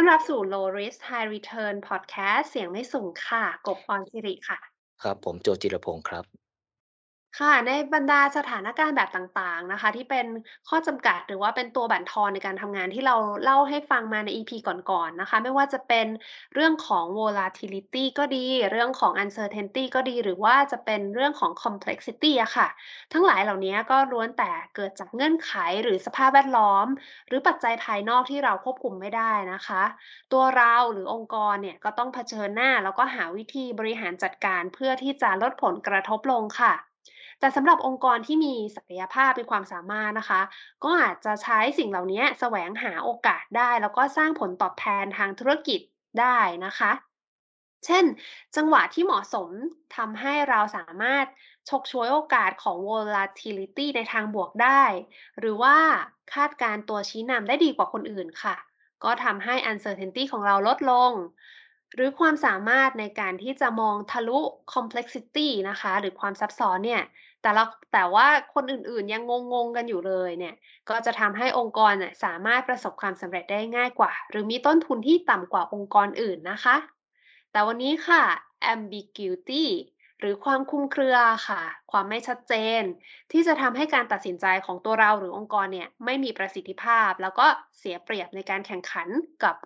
ต้อนรับสู่ Low Risk High Return Podcast เสียงไม่สูงค่ะ กบพรสิริค่ะ ครับ ผมโจจิรพงศ์ครับ ค่ะ ในบรรดาสถานการณ์แบบต่าง ๆ นะคะ ที่เป็นข้อจำกัด หรือว่าเป็นตัวบั่นทอนในการทำงานที่เราเล่าให้ฟังมาใน EP ก่อน ๆ นะคะ ไม่ว่าจะเป็นเรื่องของ volatility ก็ดี เรื่องของ uncertainty ก็ดี หรือว่าจะเป็นเรื่องของ complexity อะค่ะ ทั้งหลายเหล่านี้ก็ล้วนแต่เกิดจากเงื่อนไข หรือสภาพแวดล้อม หรือปัจจัยภายนอกที่เราควบคุมไม่ได้นะคะ ตัวเราหรือองค์กรเนี่ยก็ต้องเผชิญหน้า แล้วก็หาวิธีบริหารจัดการเพื่อที่จะลดผลกระทบลงค่ะ แต่สำหรับองค์กรที่มีศักยภาพมีความสามารถนะคะ ก็อาจจะใช้สิ่งเหล่านี้แสวงหาโอกาสได้ แล้วก็สร้างผลตอบแทนทางธุรกิจได้นะคะ เช่น จังหวะที่เหมาะสมทำให้เราสามารถฉกฉวยโอกาสของ volatility ในทางบวกได้ หรือว่าคาดการ์ตัวชี้นำได้ดีกว่าคนอื่นค่ะ ก็ทำให้ uncertainty ของเราลดลง หรือความสามารถในการที่จะมองทะลุ complexity นะคะ หรือความซับซ้อนเนี่ย แต่ละแต่ว่าคนอื่นๆยังงงๆกันอยู่เลยเนี่ย ก็จะทำให้องค์กรน่ะสามารถประสบความสำเร็จได้ง่ายกว่า หรือมีต้นทุนที่ต่ำกว่าองค์กรอื่นนะคะ แต่วันนี้ค่ะ ambiguity หรือความคลุมเครือค่ะ ความไม่ชัดเจน ที่จะทำให้การตัดสินใจของตัวเราหรือองค์กรเนี่ยไม่มีประสิทธิภาพ แล้วก็เสียเปรียบในการแข่งขันกับ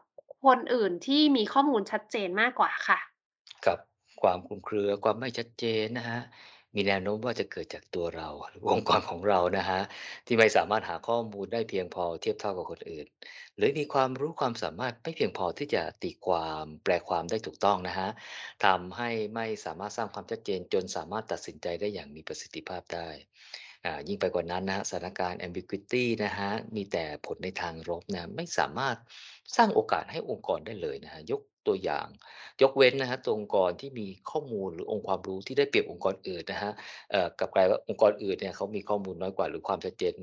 คนอื่นที่มีข้อมูลชัดเจนมากกว่าค่ะครับความคลุมเครือความไม่ชัดเจนนะครับ มีแนวโน้มว่าจะเกิดจากตัวเราหรืองค์กรของเรานะฮะที่ไม่สามารถหาข้อมูลได้เพียงพอเทียบเท่ากับคนอื่น หรือมีความรู้ความสามารถไม่เพียงพอที่จะตีความแปลความได้ถูกต้องนะฮะทำให้ไม่สามารถสร้างความชัดเจนจนสามารถตัดสินใจได้อย่างมีประสิทธิภาพได้ ยิ่งไปกว่านั้นนะสถานการณ์ ambiguity นะครับมีแต่ผลในทางลบนะไม่สามารถสร้างโอกาสให้องค์กรได้เลยนะครับยกตัวอย่าง ยกเว้นนะครับตัวองค์กรที่มีข้อมูลหรือองค์ความรู้ที่ได้เปรียบองค์กรอื่นนะครับเอ่อกลับกลายว่าองค์กรอื่นเนี่ยเขามีข้อมูลน้อยกว่าหรือความชัดเจน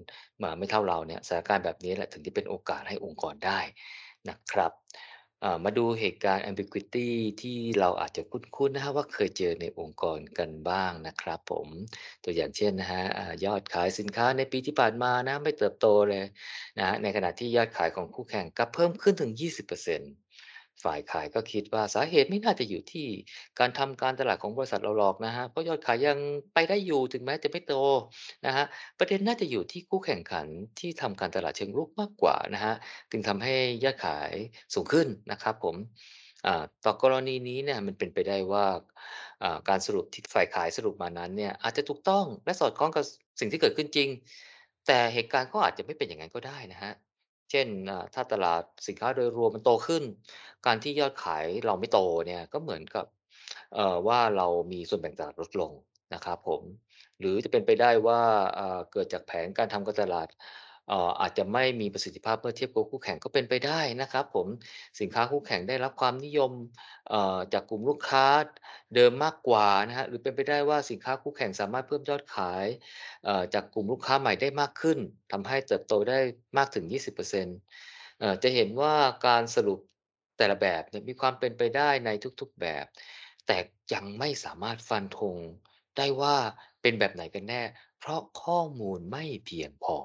อ่าไม่เท่าเราเนี่ยสถานการณ์แบบนี้แหละถึงจะเป็นโอกาสให้องค์กรได้นะครับ อ่า มาดูเหตุการณ์ ambiguity ที่เราอาจจะคุ้น ๆ นะครับว่า เคยเจอในองค์กรกันบ้างนะครับผม ตัวอย่างเช่นนะครับ อ่า ยอดขายสินค้าในปีที่ผ่านมานะ ไม่เติบโตเลยนะครับ ในขณะที่ยอดขายของคู่แข่งกลับเพิ่มขึ้นถึง 20% ฝ่ายขายก็คิดว่าสาเหตุไม่น่าจะอยู่ที่การทำการตลาดของบริษัทเราหรอกนะครับเพราะยอดขายยังไปได้อยู่ถึงแม้จะไม่โตนะครับประเด็นน่าจะอยู่ที่คู่แข่งขันที่ทำการตลาดเชิงรุกมากกว่านะครับจึงทำให้ยอดขายสูงขึ้นนะครับผมต่อกรณีนี้เนี่ยมันเป็นไปได้ว่าการสรุปที่ฝ่ายขายสรุปมานั้นเนี่ยอาจจะถูกต้องและสอดคล้องกับสิ่งที่เกิดขึ้นจริง แต่เหตุการณ์ก็อาจจะไม่เป็นอย่างนั้นก็ได้นะครับ เช่นถ้าตลาดสินค้าโดยรวมมันโตขึ้น การที่ยอดขายเราไม่โตเนี่ยก็เหมือนกับว่าเรามีส่วนแบ่งตลาดลดลงนะครับผม หรือจะเป็นไปได้ว่าอ่าเกิดจากแผนการทำการตลาด เอ่อ อาจจะไม่มีประสิทธิภาพเมื่อเทียบกับคู่แข่งก็เป็นไปได้นะครับผม สินค้าคู่แข่งได้รับความนิยม เอ่อ จากกลุ่มลูกค้าเดิมมากกว่านะครับ หรือเป็นไปได้ว่าสินค้าคู่แข่งสามารถเพิ่มยอดขาย เอ่อ จากกลุ่มลูกค้าใหม่ได้มากขึ้น ทำให้เติบโตได้มากถึง 20%เอ่อ จะเห็นว่าการสรุปแต่ละแบบเนี่ยมีความเป็นไปได้ในทุก ๆ แบบ แต่ยังไม่สามารถฟันธงได้ว่าเป็นแบบไหนกันแน่ เพราะข้อมูลไม่เพียงพอ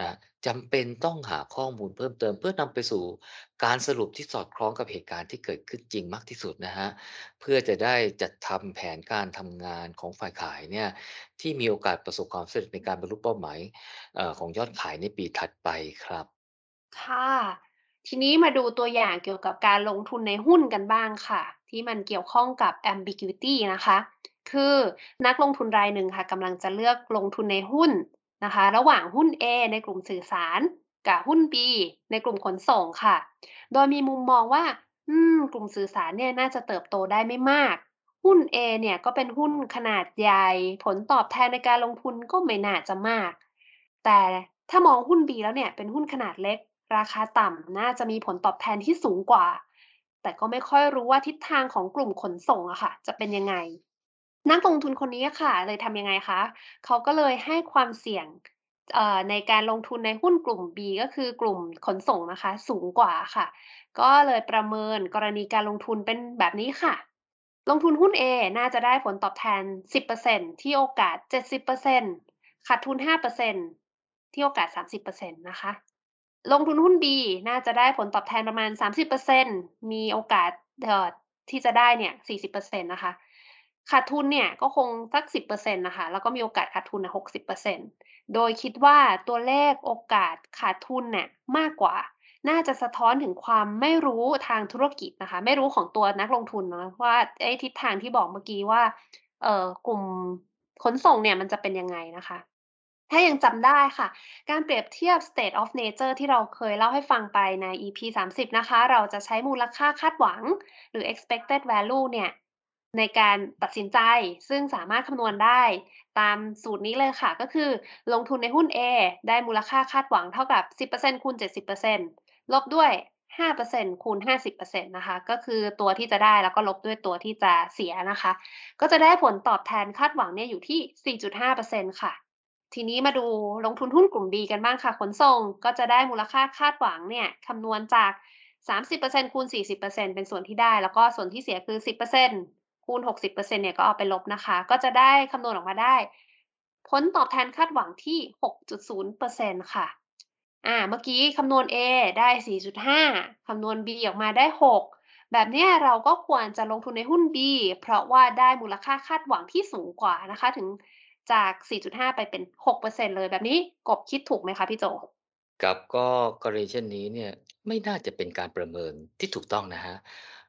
นะจำเป็นต้องหาข้อมูลเพิ่มเติม เพื่อนำไปสู่การสรุปที่สอดคล้องกับเหตุการณ์ที่เกิดขึ้นจริงมากที่สุดนะครับเพื่อจะได้จัดทำแผนการทำงานของฝ่ายขายเนี่ยที่มีโอกาสประสบความสำเร็จในการบรรลุเป้าหมายเอ่อของยอดขายในปีถัดไปครับ ค่ะ ทีนี้มาดูตัวอย่างเกี่ยวกับการลงทุนในหุ้นกันบ้างค่ะ ที่มันเกี่ยวข้องกับ ambiguity นะคะ คือนักลงทุนรายหนึ่งค่ะกำลังจะเลือกลงทุนในหุ้น นะคะ ระหว่างหุ้น A ในกลุ่มสื่อสาร กับหุ้น B ในกลุ่มขนส่งค่ะ โดยมีมุมมองว่า อืม กลุ่มสื่อสารเนี่ยน่าจะเติบโตได้ไม่มาก หุ้น A เนี่ยก็เป็นหุ้นขนาดใหญ่ ผลตอบแทนในการลงทุนก็ไม่น่าจะมาก แต่ถ้ามองหุ้น B แล้วเนี่ยเป็นหุ้นขนาดเล็ก ราคาต่ำน่าจะมีผลตอบแทนที่สูงกว่า แต่ก็ไม่ค่อยรู้ว่าทิศทางของกลุ่มขนส่งอะค่ะ จะเป็นยังไง นักลงทุนคนนี้ค่ะ เลยทำยังไงคะ เขาก็เลยให้ความเสี่ยง เอ่อ ในการลงทุนในหุ้นกลุ่ม B ก็คือกลุ่มขนส่งนะคะ สูงกว่าค่ะ ก็เลยประเมินกรณีการลงทุนเป็นแบบนี้ค่ะ ลงทุนหุ้น A น่าจะได้ผลตอบแทน 10%ที่โอกาส 70%ขาดทุน 5%ที่โอกาส 30%นะคะ ลงทุนหุ้น B น่าจะได้ผลตอบแทนประมาณ 30%มีโอกาสที่จะได้เนี่ย 40%นะคะ ขาดทุนเนี่ยก็คงสัก 10%นต์นะคะ แล้วก็มีโอกาสขาดทุนน่ะ60%โดยคิดว่าตัวเลขโอกาสขาดทุนเนี่ยมากกว่า น่าจะสะท้อนถึงความไม่รู้ทางธุรกิจนะคะ ไม่รู้ของตัวนักลงทุนเนาะว่าไอ้ทิศทางที่บอกเมื่อกี้ว่าเอ่อกลุ่มขนส่งเนี่ยมันจะเป็นยังไงนะคะ ถ้ายังจำได้ค่ะ การเปรียบเทียบ State of Nature ที่เราเคยเล่าให้ฟังไปใน EP 30 นะคะ เราจะใช้มูลค่าคาดหวัง หรือ expected value เนี่ย ในการตัดสินใจ ซึ่งสามารถคำนวณได้ตามสูตรนี้เลยค่ะ ก็คือลงทุนในหุ้น A ได้มูลค่าคาดหวังเท่ากับ 10%คูณ70%ลบด้วย 5%คูณ50%นะคะ ก็คือตัวที่จะได้แล้วก็ลบด้วยตัวที่จะเสียนะคะ ก็จะได้ผลตอบแทนคาดหวังเนี่ยอยู่ที่ 4.5%ค่ะ ทีนี้มาดูลงทุนหุ้นกลุ่ม B กันบ้างค่ะ ขนส่งก็จะได้มูลค่าคาดหวังเนี่ยคำนวณจาก 30%คูณ40%เป็นส่วนที่ได้ แล้วก็ส่วนที่เสียคือ 10% คูณ 60%เปอร์เซ็นต์เนี่ยก็เอาไปลบนะคะ ก็จะได้คำนวณออกมาได้ ผลตอบแทนคาดหวังที่ 6.0%ค่ะ อ่า เมื่อกี้คำนวณ A ได้ 4.5 คำนวณ B ออกมาได้ 6 แบบนี้เราก็ควรจะลงทุนในหุ้น B เพราะว่าได้มูลค่าคาดหวังที่สูงกว่านะคะ ถึงจาก 4.5 ไปเป็น 6%เปอร์เซ็นต์เลยแบบนี้กบคิดถูกไหมคะพี่โจครับก็กรณีเช่นนี้เนี่ยไม่น่าจะเป็นการประเมินที่ถูกต้องนะครับ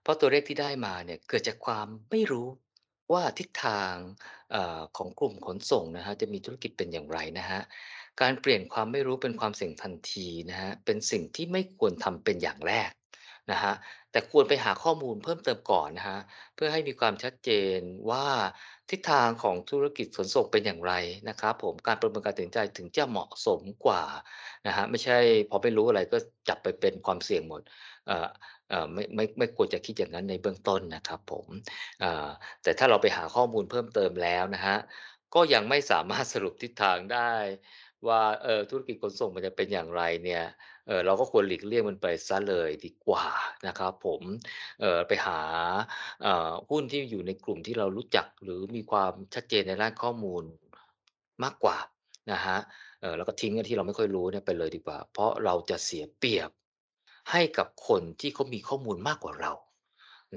เพราะตัวเลขที่ได้มาเนี่ยเกิดจากความไม่รู้ว่าทิศทางเออของกลุ่มขนส่งนะครับจะมีธุรกิจเป็นอย่างไรนะครับการเปลี่ยนความไม่รู้เป็นความเสี่ยงทันทีนะครับเป็นสิ่งที่ไม่ควรทำเป็นอย่างแรกนะครับแต่ควรไปหาข้อมูลเพิ่มเติมก่อนนะครับเพื่อให้มีความชัดเจนว่าทิศทางของธุรกิจขนส่งเป็นอย่างไรนะครับผมการประเมินการตัดสินใจถึงจะเหมาะสมกว่านะฮะไม่ใช่พอไม่รู้อะไรก็จับไปเป็นความเสี่ยงหมดอ่อเอ่อ ไม่ไม่ไม่ควรจะคิดอย่างนั้นในเบื้องต้นนะครับผมแต่ถ้าเราไปหาข้อมูลเพิ่มเติมแล้วนะครับก็ยังไม่สามารถสรุปทิศทางได้ว่าเออธุรกิจขนส่งมันจะเป็นอย่างไรเนี่ยเออเราก็ควรหลีกเลี่ยงมันไปเสียเลยดีกว่านะครับผมเออไปหาเอ่อหุ้นที่อยู่ในกลุ่มที่เรารู้จักหรือมีความชัดเจนในด้านข้อมูลมากกว่านะครับเออแล้วก็ทิ้งอันที่เราไม่ค่อยรู้เนี่ยไปเลยดีกว่า เพราะเราจะเสียเปรียบ ให้กับคนที่เขามีข้อมูลมากกว่าเรา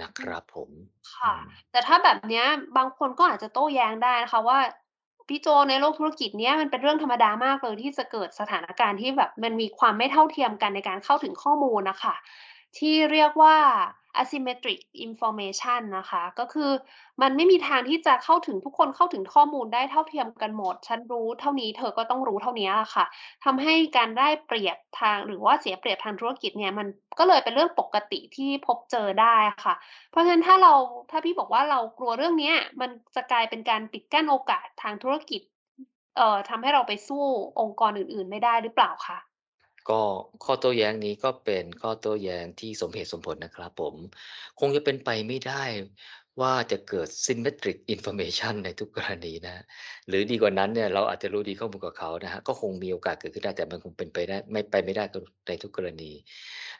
นะคอืมรับผมอืค่ะมแต่ถ้าแบบเนี้ยบางคนก็อาจจะโต้แย้งได้นะคะว่าพี่โจในโลกธุรกิจเนี้ยมันเป็นเรื่องธรรมดามากเลยที่จะเกิดสถานการณ์ที่แบบมันมีความไม่เท่าเทียมกันในการเข้าถึงข้อมูลน่ะค่ะที่เรียกว่า asymmetric information นะคะ ก็คือมันไม่มีทางที่จะเข้าถึงทุกคนเข้าถึงข้อมูลได้เท่าเทียมกันหมด ฉันรู้เท่านี้เธอก็ต้องรู้เท่านี้ยอะค่ะทำให้การได้เปรียบทางหรือว่าเสียเปรียบทางธุรกิจเนี่ยมันก็เลยเป็นเรื่องปกติที่พบเจอได้ะค่ะ เพราะฉะนั้นถ้าเราถ้าพี่บอกว่าเรากลัวเรื่องนี้มันจะกลายเป็นการปิดกั้นโอกาสทางธุรกิจเอ่อทำให้เราไปสู้องค์กรอื่น ๆ ไม่ได้หรือเปล่าคะ ก็ข้อโต้แย้งนี้ก็เป็นข้อโต้แย้งที่สมเหตุสมผลนะครับผม คงจะเป็นไปไม่ได้ ว่าจะเกิด Symmetric Information ในทุกกรณีนะ หรือดีกว่านั้นเนี่ยเราอาจจะรู้ดีข้อมูลกว่าเขานะครับก็คงมีโอกาสเกิดขึ้นได้แต่มันคงเป็นไปได้ไม่ไปไม่ได้ในทุกกรณี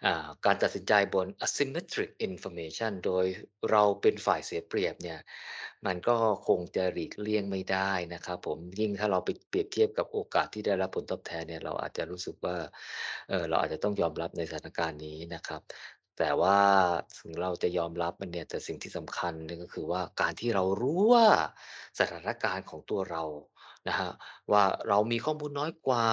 อ่าการตัดสินใจบน Asymmetric Information โดยเราเป็นฝ่ายเสียเปรียบเนี่ยมันก็คงจะหลีกเลี่ยงไม่ได้นะครับผมยิ่งถ้าเราไปเปรียบเทียบกับโอกาสที่ได้รับผลตอบแทนเนี่ยเราอาจจะรู้สึกว่าเออเราอาจจะต้องยอมรับในสถานการณ์นี้นะครับ แต่ว่าถึงเราจะยอมรับมันเนี่ย แต่สิ่งที่สำคัญเนี่ยก็คือว่าการที่เรารู้ว่าสถานการณ์ของตัวเรานะครับว่าเรามีข้อมูลน้อยกว่า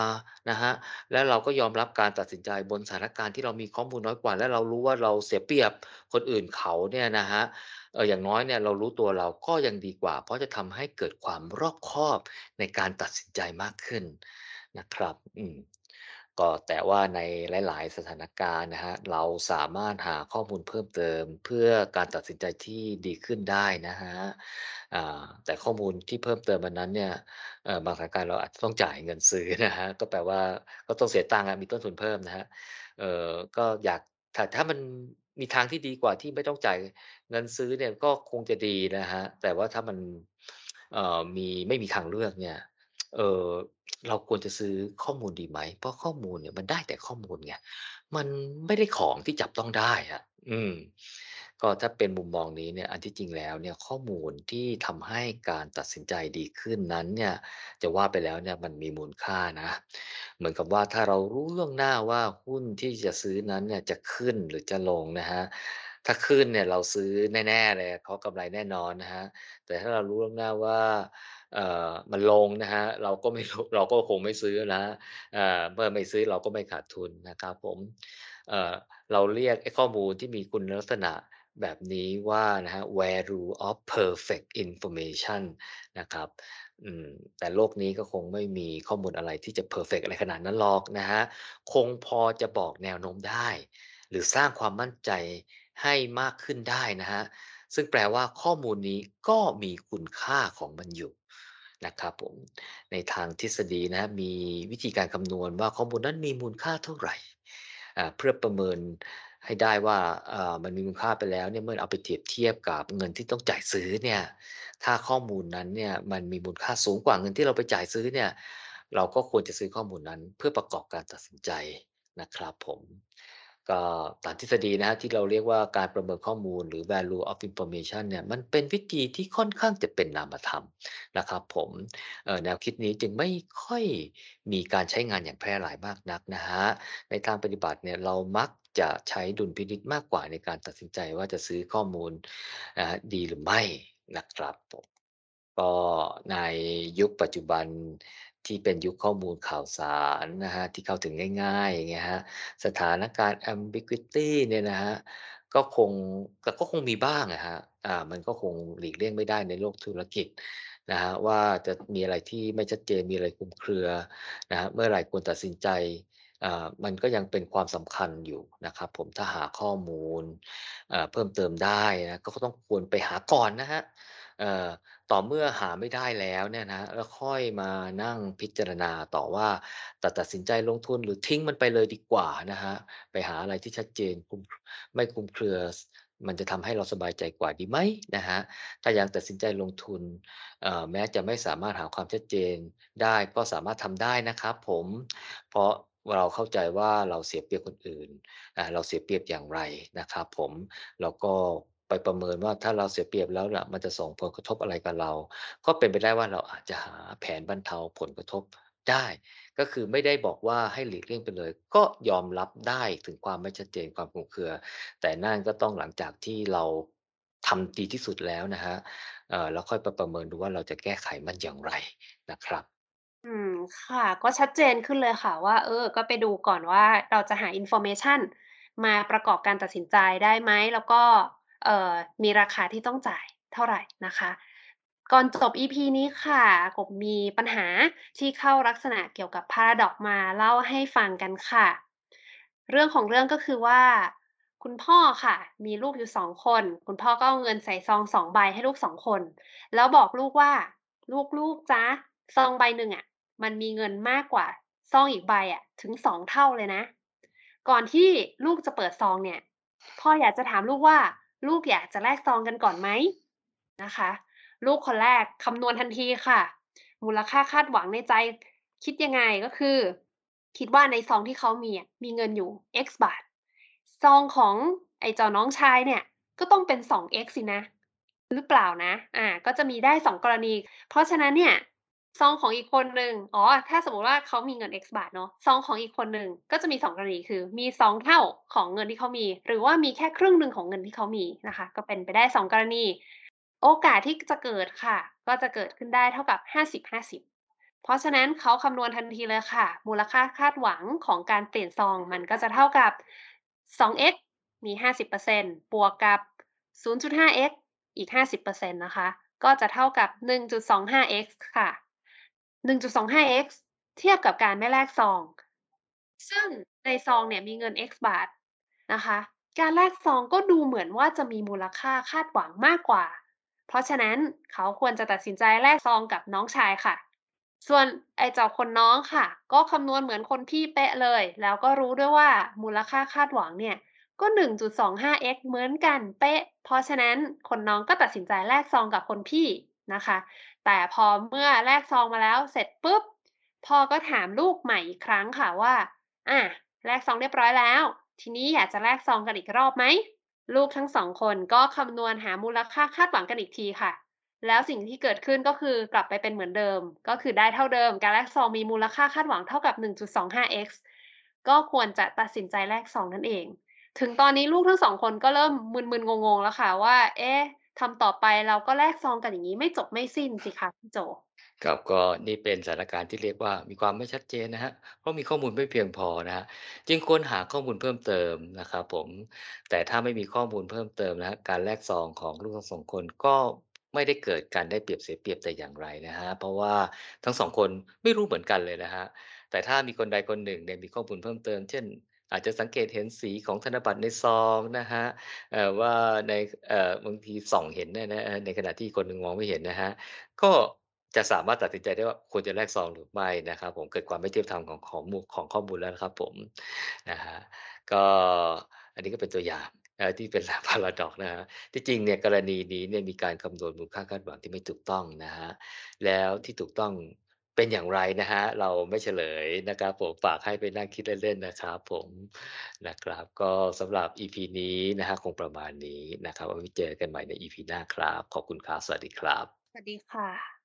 นะครับแล้วเราก็ยอมรับการตัดสินใจบนสถานการณ์ที่เรามีข้อมูลน้อยกว่า และเรารู้ว่าเราเสียเปรียบคนอื่นเขาเนี่ยนะครับเอออย่างน้อยเนี่ยเรารู้ตัวเราก็ยังดีกว่า เพราะจะทำให้เกิดความรอบคอบในการตัดสินใจมากขึ้นนะครับ อืม ก็แต่ว่าในหลาย ๆ สถานการณ์นะครับเราสามารถหาข้อมูลเพิ่มเติม เพื่อการตัดสินใจที่ดีขึ้นได้นะครับอ่าแต่ข้อมูลที่เพิ่มเติมอันนั้นเนี่ยเอ่อบางสถานการณ์เราอาจจะต้องจ่ายเงินซื้อนะครับก็แปลว่าก็ต้องเสียตังค์อะมีต้นทุนเพิ่มนะครับเอ่อก็อยากถ้าถ้ามันมีทางที่ดีกว่าที่ไม่ต้องจ่ายเงินซื้อเนี่ยก็คงจะดีนะครับแต่ว่าถ้ามันเอ่อมีไม่มีทางเลือกเนี่ย เอ่อ เราควรจะซื้อข้อมูลดีไหม เพราะข้อมูลเนี่ยมันได้แต่ข้อมูลไง มันไม่ได้ของที่จับต้องได้อะอืม ก็ถ้าเป็นมุมมองนี้เนี่ย อันที่จริงแล้วเนี่ยข้อมูลที่ทำให้การตัดสินใจดีขึ้นนั้นเนี่ย จะว่าไปแล้วเนี่ยมันมีมูลค่านะ เหมือนกับว่าถ้าเรารู้ล่วงหน้าว่าหุ้นที่จะซื้อนั้นเนี่ยจะขึ้นหรือจะลงนะครับถ้าขึ้นเนี่ยเราซื้อแน่ๆเลยเพรากำไรแน่นอนนะครับแต่ถ้าเรารู้ล่วงหน้าว่า มันลงนะครับเราก็ไม่เราก็คงไม่ซื้อนะเมื่อไม่ซื้อเราก็ไม่ขาดทุนนะครับผมเเราเรียกข้อมูลที่มีคุณลักษณะแบบนี้ว่านะฮะ value of perfect information นะครับแต่โลกนี้ก็คงไม่มีข้อมูลอะไรที่จะเพอร์เฟกต์อะไรขนาดนั้นหรอกนะฮะคงพอจะบอกแนวโน้มได้ หรือสร้างความมั่นใจให้มากขึ้นได้นะฮะซึ่งแปลว่าข้อมูลนี้ก็มีคุณค่าของมันอยู่ นะครับผมในทางทฤษฎีนะมีวิธีการคำนวณว่าข้อมูลนั้นมีมูลค่าเท่าไหร่เพื่อประเมินให้ได้ว่ามันมีคุณค่าไปแล้วเนี่ยเมื่อเอาไปเปรียบเทียบกับเงินที่ต้องจ่ายซื้อเนี่ยถ้าข้อมูลนั้นเนี่ยมันมีมูลค่าสูงกว่าเงินที่เราไปจ่ายซื้อเนี่ยเราก็ควรจะซื้อข้อมูลนั้นเพื่อประกอบการตัดสินใจนะครับผม ก็ตามทฤษฎีนะครับที่เราเรียกว่าการประเมินข้อมูลหรือ value of information เนี่ยมันเป็นวิธีที่ค่อนข้างจะเป็นนามธรรมนะครับผมแนวคิดนี้จึงไม่ค่อยมีการใช้งานอย่างแพร่หลายมากนักนะครับในทางปฏิบัติเนี่ยเรามักจะใช้ดุลพินิจมากกว่าในการตัดสินใจว่าจะซื้อข้อมูลนะดีหรือไม่นะครับผมก็ในยุคปัจจุบัน ที่เป็นยุคข้อมูลข่าวสารนะครับที่เข้าถึงง่ายๆอย่างเงี้ยครับสถานการณ์ ambiguity เนี่ยนะครับก็คงแต่ก็คงมีบ้างอะครับอ่ามันก็คงหลีกเลี่ยงไม่ได้ในโลกธุรกิจนะครับว่าจะมีอะไรที่ไม่ชัดเจนมีอะไรคลุมเครือนะครับเมื่อไหร่ควรตัดสินใจอ่ามันก็ยังเป็นความสำคัญอยู่นะครับผมถ้าหาข้อมูลอ่าเพิ่มเติมได้นะก็ต้องควรไปหาก่อนนะครับเอ่อ ต่อเมื่อหาไม่ได้แล้วเนี่ยนะแล้วค่อยมานั่งพิจารณาต่อว่าจะตัดสินใจลงทุนหรือทิ้งมันไปเลยดีกว่านะครับไปหาอะไรที่ชัดเจนคุมไม่คลุมเครือ มันจะทำให้เราสบายใจกว่าดีไหมนะครับถ้ายังตัดสินใจลงทุนแม้จะไม่สามารถหาความชัดเจนได้ก็สามารถทำได้นะครับผมเพราะเราเข้าใจว่าเราเสียเปรียบคนอื่น เราเสียเปรียบอย่างไรนะครับผม แล้วก็ ไปประเมินว่าถ้าเราเสียเปรียบแล้วน่ะมันจะส่งผลกระทบอะไรกับเรา ก็เป็นไปได้ว่าเราอาจจะหาแผนบรรเทาผลกระทบได้ ก็คือไม่ได้บอกว่าให้หลีกเลี่ยงไปเลย ก็ยอมรับได้ถึงความไม่ชัดเจนความคลุมเครือ แต่นั่นก็ต้องหลังจากที่เราทำดีที่สุดแล้วนะครับเอ่อแล้วค่อยไปประเมินดูว่าเราจะแก้ไขมันอย่างไรนะครับอืมค่ะ ก็ชัดเจนขึ้นเลยค่ะว่า เออ ก็ไปดูก่อนว่าเราจะหา information มาประกอบการตัดสินใจได้ไหม แล้วก็ มีราคาที่ต้องจ่ายเท่าไหร่นะคะ ก่อนจบ EP นี้ค่ะกบมีปัญหาที่เข้าลักษณะเกี่ยวกับ Paradox มาเล่าให้ฟังกันค่ะ เรื่องของเรื่องก็คือว่าคุณพ่อค่ะ มีลูกอยู่2คน คุณพ่อก็เอาเงินใส่ซอง2ใบให้ลูก2คน แล้วบอกลูกว่า ลูกๆจ๊ะซองใบหนึ่งอะมันมีเงินมากกว่าซองอีกใบอะถึง2เท่าเลยนะ ก่อนที่ลูกจะเปิดซองเนี่ย พ่ออยากจะถามลูกว่า ลูกอยากจะแลกซองกันก่อนไหมนะคะ ลูกคนแรกคำนวณทันทีค่ะ มูลค่าคาดหวังในใจคิดยังไงก็คือ คิดว่าในซองที่เขามีมีเงินอยู่ X บาท ซองของไอ้เจ้าน้องชายเนี่ย ก็ต้องเป็น 2x สินะ หรือเปล่านะ อ่า ก็จะมีได้ 2 กรณี เพราะฉะนั้นเนี่ย ซองของอีกคนหนึ่งอ๋อ ถ้าสมมติว่าเขามีเงิน X บาทเนาะ ซองของอีกคนหนึ่งก็จะมี2กรณีคือ มี 2 เท่าของเงินที่เขามี หรือว่ามีแค่ครึ่งหนึ่งของเงินที่เขามีนะคะ ก็เป็นไปได้ 2 กรณี โอกาสที่จะเกิดค่ะ ก็จะเกิดขึ้นได้เท่ากับ 50-50 เพราะฉะนั้นเขาคำนวณทันทีเลยค่ะ มูลค่าคาดหวังของการเปลี่ยนซองมันก็จะเท่ากับ 2x มี 50%บวกกับ 0.5x อีก 50%นะคะ ก็จะเท่ากับ 1.25x ค่ะ 1.25x เทียบกับการไม่แลกซอง ซึ่งในซองเนี่ยมีเงิน X บาทนะคะ การแลกซองก็ดูเหมือนว่าจะมีมูลค่าคาดหวังมากกว่า เพราะฉะนั้นเขาควรจะตัดสินใจแลกซองกับน้องชายค่ะ ส่วนไอ้เจ้าคนน้องค่ะ ก็คำนวณเหมือนคนพี่เป๊ะเลย แล้วก็รู้ด้วยว่ามูลค่าคาดหวังเนี่ยก็ 1.25x เหมือนกันเป๊ะ เพราะฉะนั้นคนน้องก็ตัดสินใจแลกซองกับคนพี่ นะคะ แต่พอเมื่อแลกซองมาแล้วเสร็จปุ๊บพ่อก็ถามลูกใหม่อีกครั้งค่ะว่าอะแลกซองเรียบร้อยแล้ว ทีนี้อยากจะแลกซองกันอีกรอบไหมลูกทั้งสองคนก็คำนวณหามูลค่าคาดหวังกันอีกทีค่ะ แล้วสิ่งที่เกิดขึ้นก็คือกลับไปเป็นเหมือนเดิม ก็คือได้เท่าเดิม การแลกซองมีมูลค่าคาดหวังเท่ากับ 1.25x ก็ควรจะตัดสินใจแลกซองนั่นเอง ถึงตอนนี้ลูกทั้งสองคนก็เริ่มมึนๆงงๆแล้วค่ะว่า เอ๊ะ ทำต่อไปเราก็แลกซองกันอย่างนี้ไม่จบไม่สิ้นสิคะพี่โจครับก็นี่เป็นสถานการณ์ที่เรียกว่ามีความไม่ชัดเจนนะครับเพราะมีข้อมูลไม่เพียงพอนะครับจึงควรหาข้อมูลเพิ่มเติมนะครับผม แต่ถ้าไม่มีข้อมูลเพิ่มเติมนะครับการแลกซองของลูกทั้งสองคนก็ไม่ได้เกิดการได้เปรียบเสียเปรียบแต่อย่างไรนะครับเพราะว่าทั้งสองคนไม่รู้เหมือนกันเลยนะครับแต่ถ้ามีคนใดคนหนึ่งเนี่ยมีข้อมูลเพิ่มเติม เช่น อาจจะสังเกตเห็นสีของธนบัตรในซองนะครับเอ่อว่าในบางทีส่องเห็นเนี่ยนะในขณะที่คนหนึ่งมองไม่เห็นนะครับก็จะสามารถตัดสินใจได้ว่าควรจะแลกซองหรือไม่นะครับ ผมเกิดความไม่เที่ยงธรรมของของมูของข้อมูลแล้วนะครับ ผมนะครับก็อันนี้ก็เป็นตัวอย่างที่เป็น paradox นะครับที่จริงเนี่ยกรณีนี้เนี่ยมีการคำนวณมูลค่าคาดหวังที่ไม่ถูกต้องนะครับแล้วที่ถูกต้อง เป็นอย่างไรนะฮะ เราไม่เฉลยนะครับผมฝากให้ไปนั่งคิดเล่นๆนะครับผมนะครับ ก็สำหรับ EP นี้นะฮะคงประมาณนี้นะครับไว้เจอกันใหม่ใน EP หน้าครับ ขอบคุณครับ สวัสดีครับ สวัสดีค่ะ